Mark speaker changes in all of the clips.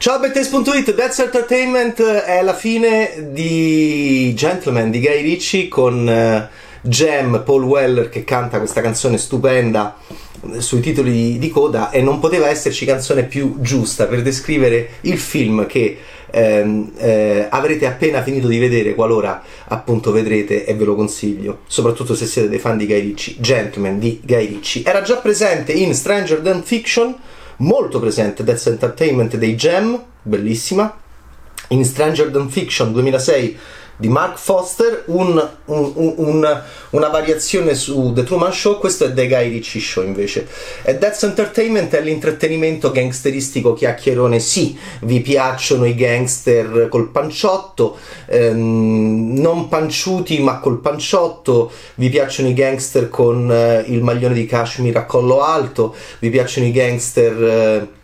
Speaker 1: Ciao Bettes.it, That's Entertainment è la fine di Gentleman di Guy Ritchie con uh, Jam, Paul Weller che canta questa canzone stupenda sui titoli di coda e non poteva esserci canzone più giusta per descrivere il film che ehm, eh, avrete appena finito di vedere qualora appunto vedrete e ve lo consiglio soprattutto se siete dei fan di Guy Ritchie Gentleman di Guy Ritchie. Era già presente in Stranger Than Fiction molto presente That's Entertainment dei Jam, bellissima, in Stranger Than Fiction 2006 di Mark Foster, un, un, un, una variazione su The Truman Show, questo è The Guy Ritchie Show invece. E That's Entertainment è l'intrattenimento gangsteristico chiacchierone, sì, vi piacciono i gangster col panciotto, ehm, non panciuti ma col panciotto, vi piacciono i gangster con eh, il maglione di cashmere a collo alto, vi piacciono i gangster... Eh,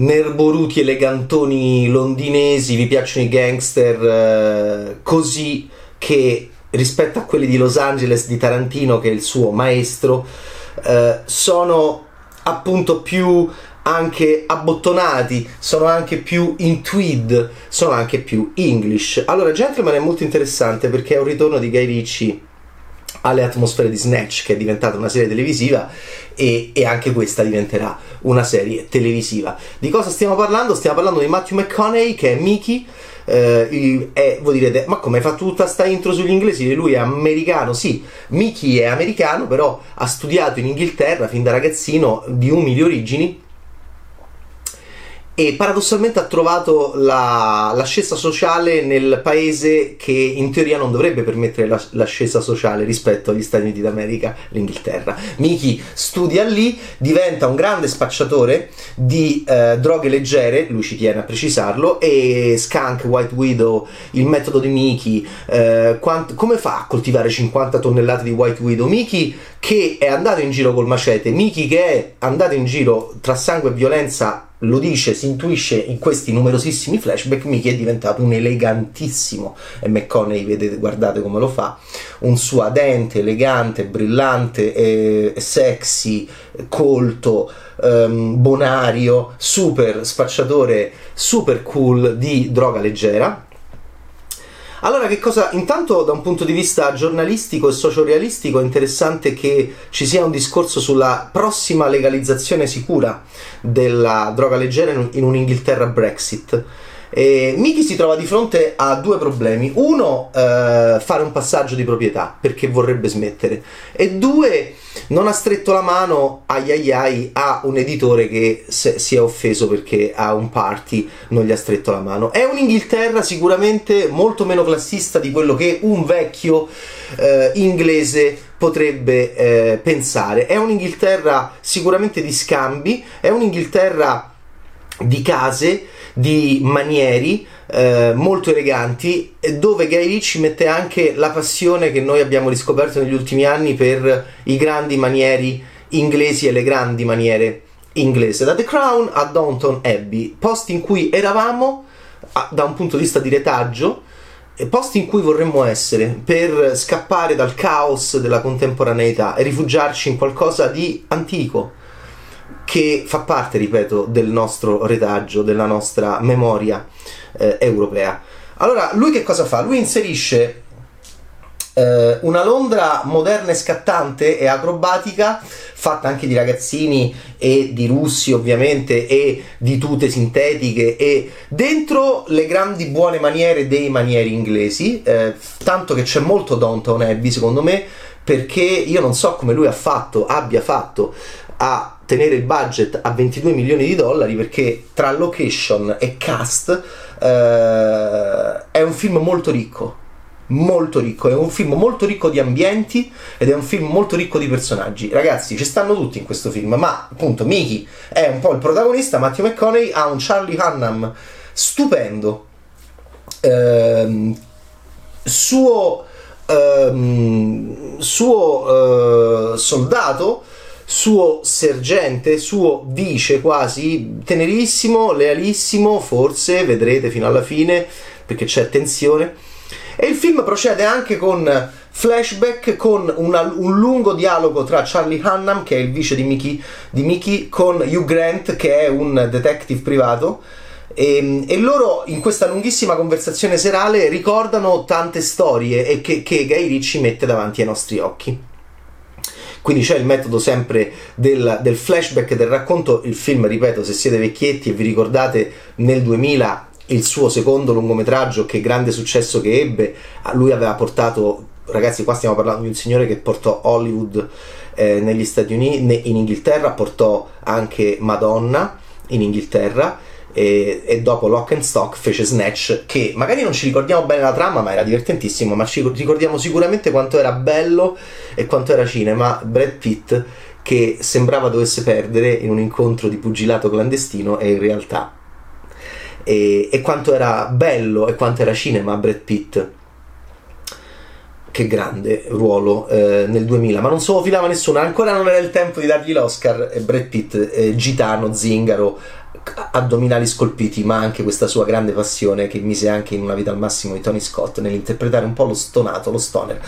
Speaker 1: nerboruti elegantoni londinesi, vi piacciono i gangster eh, così che rispetto a quelli di Los Angeles di Tarantino, che è il suo maestro, eh, sono appunto più anche abbottonati, sono anche più in tweed, sono anche più English. Allora, Gentleman è molto interessante perché è un ritorno di Guy Ritchie alle atmosfere di Snatch, che è diventata una serie televisiva, e, e, anche questa diventerà una serie televisiva. Di cosa stiamo parlando? Stiamo parlando di Matthew McConaughey, che è Mickey. Eh, è, voi direte, ma come fatto tutta sta intro sugli inglesi? Lui è americano, sì, Mickey è americano, però ha studiato in Inghilterra fin da ragazzino di umili origini e paradossalmente ha trovato la, l'ascesa sociale nel paese che in teoria non dovrebbe permettere la, l'ascesa sociale rispetto agli Stati Uniti d'America, l'Inghilterra. Miki studia lì, diventa un grande spacciatore di eh, droghe leggere, lui ci tiene a precisarlo, e Skunk, White Widow, il metodo di Miki, eh, come fa a coltivare 50 tonnellate di White Widow? Miki che è andato in giro col macete, Miki che è andato in giro tra sangue e violenza lo dice, si intuisce in questi numerosissimi flashback, Mickey è diventato un elegantissimo e McConaughey, vedete, guardate come lo fa, un suadente, elegante, brillante, eh, sexy, colto, ehm, bonario, super spacciatore, super cool di droga leggera allora, che cosa? Intanto, da un punto di vista giornalistico e sociorealistico, è interessante che ci sia un discorso sulla prossima legalizzazione sicura della droga leggera in un'Inghilterra Brexit. E Miki si trova di fronte a due problemi. Uno, eh, fare un passaggio di proprietà perché vorrebbe smettere. E due, non ha stretto la mano ai ai ai a un editore che si è offeso perché a un party non gli ha stretto la mano. È un'Inghilterra sicuramente molto meno classista di quello che un vecchio eh, inglese potrebbe eh, pensare. È un'Inghilterra sicuramente di scambi, è un'Inghilterra di case, di manieri eh, molto eleganti, dove Guy Ritchie mette anche la passione che noi abbiamo riscoperto negli ultimi anni per i grandi manieri inglesi e le grandi maniere inglesi. Da The Crown a Downton Abbey, posti in cui eravamo da un punto di vista di retaggio, posti in cui vorremmo essere per scappare dal caos della contemporaneità e rifugiarci in qualcosa di antico che fa parte, ripeto, del nostro retaggio, della nostra memoria eh, europea. Allora, lui che cosa fa? Lui inserisce eh, una Londra moderna e scattante e acrobatica, fatta anche di ragazzini e di russi ovviamente e di tute sintetiche e dentro le grandi buone maniere dei manieri inglesi, eh, tanto che c'è molto Downton Abbey secondo me, perché io non so come lui ha fatto, abbia fatto a tenere il budget a 22 milioni di dollari perché tra location e cast eh, è un film molto ricco molto ricco, è un film molto ricco di ambienti ed è un film molto ricco di personaggi. Ragazzi, ci stanno tutti in questo film, ma appunto Mickey è un po' il protagonista, Matthew McConaughey ha un Charlie Hunnam stupendo. Ehm, suo ehm, suo eh, soldato suo sergente, suo vice quasi, tenerissimo, lealissimo, forse vedrete fino alla fine perché c'è tensione. E il film procede anche con flashback con una, un lungo dialogo tra Charlie Hunnam, che è il vice di Mickey, di Mickey, con Hugh Grant, che è un detective privato. E, e, loro in questa lunghissima conversazione serale ricordano tante storie e che, che Guy Ritchie mette davanti ai nostri occhi. Quindi c'è il metodo sempre del, del, flashback del racconto. Il film, ripeto, se siete vecchietti e vi ricordate nel 2000 il suo secondo lungometraggio, che grande successo che ebbe, lui aveva portato ragazzi, qua stiamo parlando di un signore che portò Hollywood eh, negli Stati Uniti, in Inghilterra, portò anche Madonna in Inghilterra. E, e, dopo Lock and Stock fece Snatch che magari non ci ricordiamo bene la trama ma era divertentissimo ma ci ricordiamo sicuramente quanto era bello e quanto era cinema. Brad Pitt che sembrava dovesse perdere in un incontro di pugilato clandestino e in realtà e, e quanto era bello e quanto era cinema Brad Pitt. Che grande ruolo eh, nel 2000, ma non se lo filava nessuno, ancora non era il tempo di dargli l'Oscar. E Brad Pitt, eh, gitano, zingaro, addominali scolpiti, ma anche questa sua grande passione che mise anche in una vita al massimo di Tony Scott nell'interpretare un po' lo stonato, lo stoner.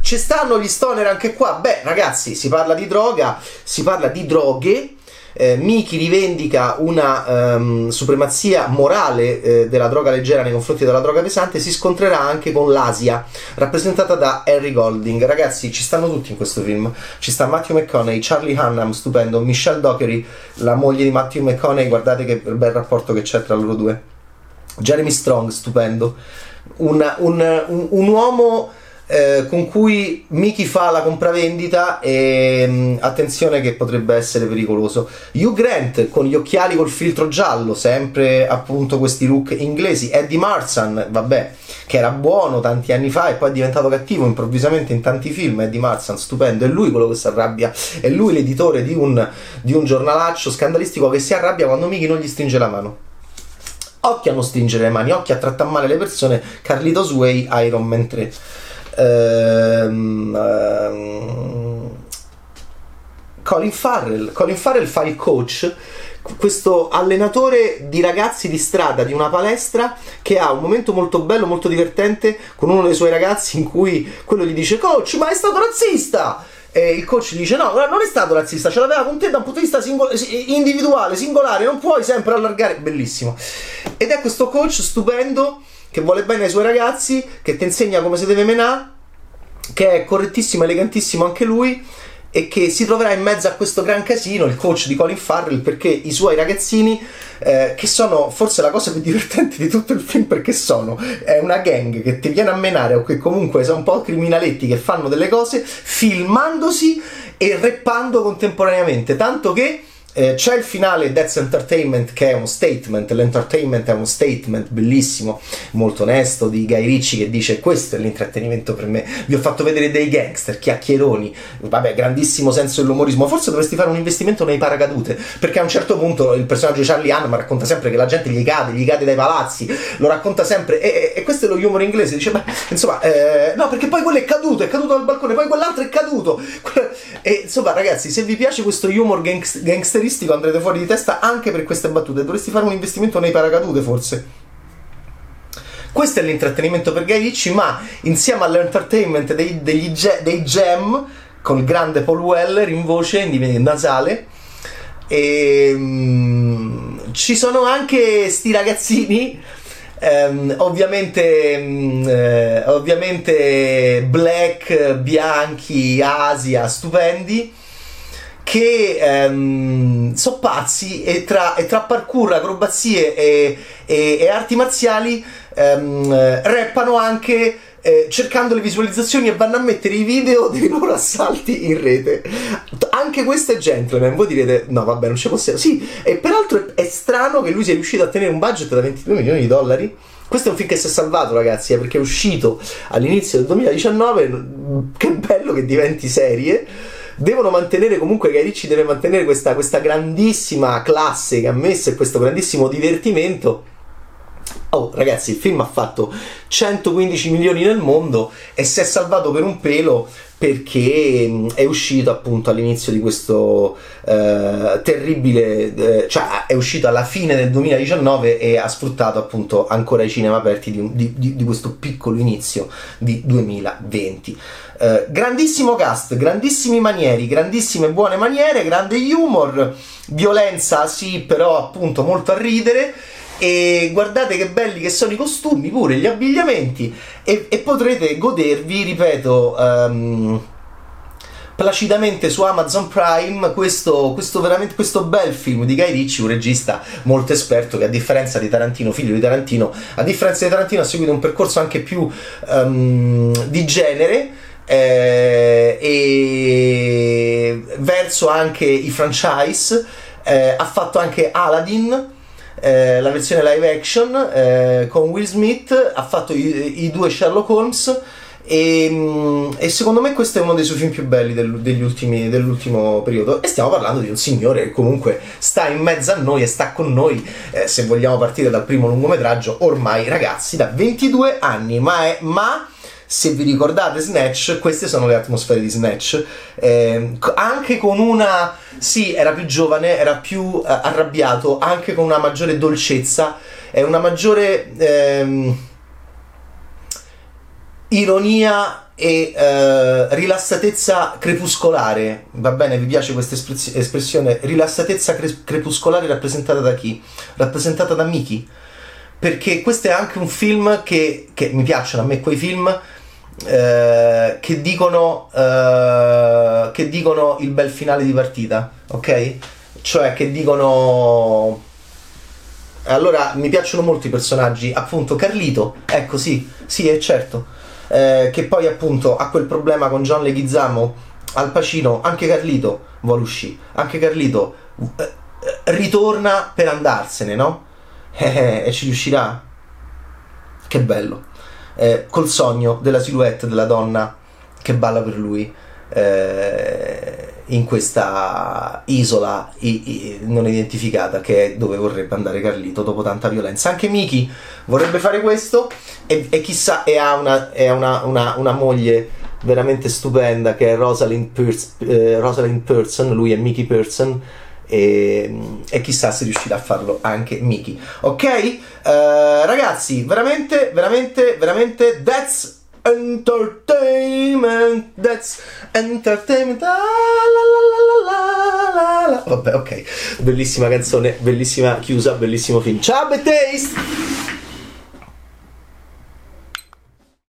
Speaker 1: Ci stanno gli stoner anche qua? Beh, ragazzi, si parla di droga, si parla di droghe eh, Miki rivendica una um, supremazia morale eh, della droga leggera nei confronti della droga pesante, si scontrerà anche con l'Asia, rappresentata da Harry Golding. Ragazzi, ci stanno tutti in questo film. Ci sta Matthew McConaughey, Charlie Hunnam, stupendo, Michelle Dockery, la moglie di Matthew McConaughey, guardate che bel rapporto che c'è tra loro due. Jeremy Strong, stupendo. un, un, un, un uomo eh, con cui Mickey fa la compravendita e mm, attenzione che potrebbe essere pericoloso. Hugh Grant con gli occhiali col filtro giallo, sempre appunto questi look inglesi. Eddie Marsan, vabbè, che era buono tanti anni fa e poi è diventato cattivo improvvisamente in tanti film. Eddie Marsan, stupendo, è lui quello che si arrabbia, è lui l'editore di un, di un giornalaccio scandalistico che si arrabbia quando Mickey non gli stringe la mano occhio a non stringere le mani, occhio a trattare male le persone. Carlitos Way, Iron Man 3. Ehm, ehm, Colin Farrell. Colin Farrell fa il coach questo allenatore di ragazzi di strada di una palestra che ha un momento molto bello, molto divertente con uno dei suoi ragazzi in cui quello gli dice coach ma è stato razzista e il coach gli dice no non è stato razzista ce l'aveva con te da un punto di vista singol- individuale, singolare non puoi sempre allargare bellissimo ed è questo coach stupendo che vuole bene ai suoi ragazzi, che ti insegna come si deve menare, che è correttissimo, elegantissimo anche lui e che si troverà in mezzo a questo gran casino, il coach di Colin Farrell, perché i suoi ragazzini, eh, che sono forse la cosa più divertente di tutto il film, perché sono, è una gang che ti viene a menare o che comunque sono un po' criminaletti che fanno delle cose, filmandosi e rappando contemporaneamente, tanto che eh, c'è il finale That's Entertainment che è uno statement, l'entertainment è uno statement bellissimo, molto onesto di Guy Ricci che dice questo è l'intrattenimento per me, vi ho fatto vedere dei gangster, chiacchieroni, vabbè grandissimo senso dell'umorismo, forse dovresti fare un investimento nei paracadute, perché a un certo punto il personaggio di Charlie Hanna racconta sempre che la gente gli cade, gli cade dai palazzi, lo racconta sempre. E, e questo è lo humor inglese, dice beh insomma eh, no perché poi quello è caduto, è caduto dal balcone, poi quell'altro è caduto. E insomma ragazzi se vi piace questo humor gangster gangster andrete fuori di testa anche per queste battute. Dovresti fare un investimento nei paracadute, forse. Questo è l'intrattenimento per Guy Ritchie, ma insieme all'entertainment dei, degli, dei Gem, con il grande Paul Weller in voce, in nasale, e, um, ci sono anche sti ragazzini Um, ovviamente, um, eh, ovviamente black, bianchi, Asia, stupendi che ehm, sono pazzi e tra, e tra, parkour, acrobazie e, e, e arti marziali ehm, rappano anche eh, cercando le visualizzazioni e vanno a mettere i video dei loro assalti in rete. Anche questo è gentleman. Voi direte: no, vabbè, non ci possiamo. Sì, e peraltro è, è strano che lui sia riuscito a tenere un budget da 22 milioni di dollari. Questo è un film che si è salvato, ragazzi, eh, perché è uscito all'inizio del 2019. Che bello che diventi serie devono mantenere comunque Guy Ritchie deve mantenere questa, questa grandissima classe che ha messo e questo grandissimo divertimento Oh, ragazzi, il film ha fatto 115 milioni nel mondo e si è salvato per un pelo perché mm, è uscito appunto all'inizio di questo eh, terribile, eh, cioè è uscito alla fine del 2019 e ha sfruttato appunto ancora i cinema aperti di, di, di, questo piccolo inizio di 2020. Eh, grandissimo cast, grandissimi manieri, grandissime buone maniere, grande humor, violenza sì, però appunto molto a ridere e guardate che belli che sono i costumi, pure gli abbigliamenti. E, e potrete godervi, ripeto, um, placidamente su Amazon Prime questo, questo, veramente, questo bel film di Guy Ritchie, un regista molto esperto che a differenza di Tarantino, figlio di Tarantino, a differenza di Tarantino ha seguito un percorso anche più um, di genere eh, e verso anche i franchise, eh, ha fatto anche Aladdin eh, la versione live action eh, con Will Smith, ha fatto i, i due Sherlock Holmes e, mm, e, secondo me questo è uno dei suoi film più belli del, ultimi, dell'ultimo periodo. E stiamo parlando di un signore che comunque sta in mezzo a noi e sta con noi eh, se vogliamo partire dal primo lungometraggio ormai ragazzi da 22 anni ma, è, ma se vi ricordate Snatch, queste sono le atmosfere di Snatch, eh, anche con una, sì, era più giovane, era più eh, arrabbiato, anche con una maggiore dolcezza e una maggiore ehm, ironia e eh, rilassatezza crepuscolare. Va bene, vi piace questa espressione? Rilassatezza cre- crepuscolare rappresentata da chi? Rappresentata da Miki. Perché questo è anche un film che, che mi piacciono a me quei film eh, che, dicono, eh, che dicono il bel finale di partita, ok? Cioè che dicono... Allora mi piacciono molto i personaggi, appunto Carlito, ecco sì, sì è certo, eh, che poi appunto ha quel problema con John Leguizamo, Al Pacino, anche Carlito vuole uscire, anche Carlito eh, ritorna per andarsene, no? e ci riuscirà? Che bello eh, col sogno della silhouette della donna che balla per lui eh, in questa isola i, i, non identificata che è dove vorrebbe andare Carlito dopo tanta violenza. Anche Miki vorrebbe fare questo e, e chissà, e ha, una, e ha una, una, una, moglie veramente stupenda che è Rosalind, Pierce, eh, Rosalind Person, lui è Mickey Person e, e, chissà se riuscirà a farlo anche Miki. Ok? Uh, ragazzi, veramente, veramente, veramente, that's entertainment, that's entertainment. Ah, la, la, la, Vabbè, ok. Bellissima canzone, bellissima chiusa, bellissimo film. Ciao, Taste!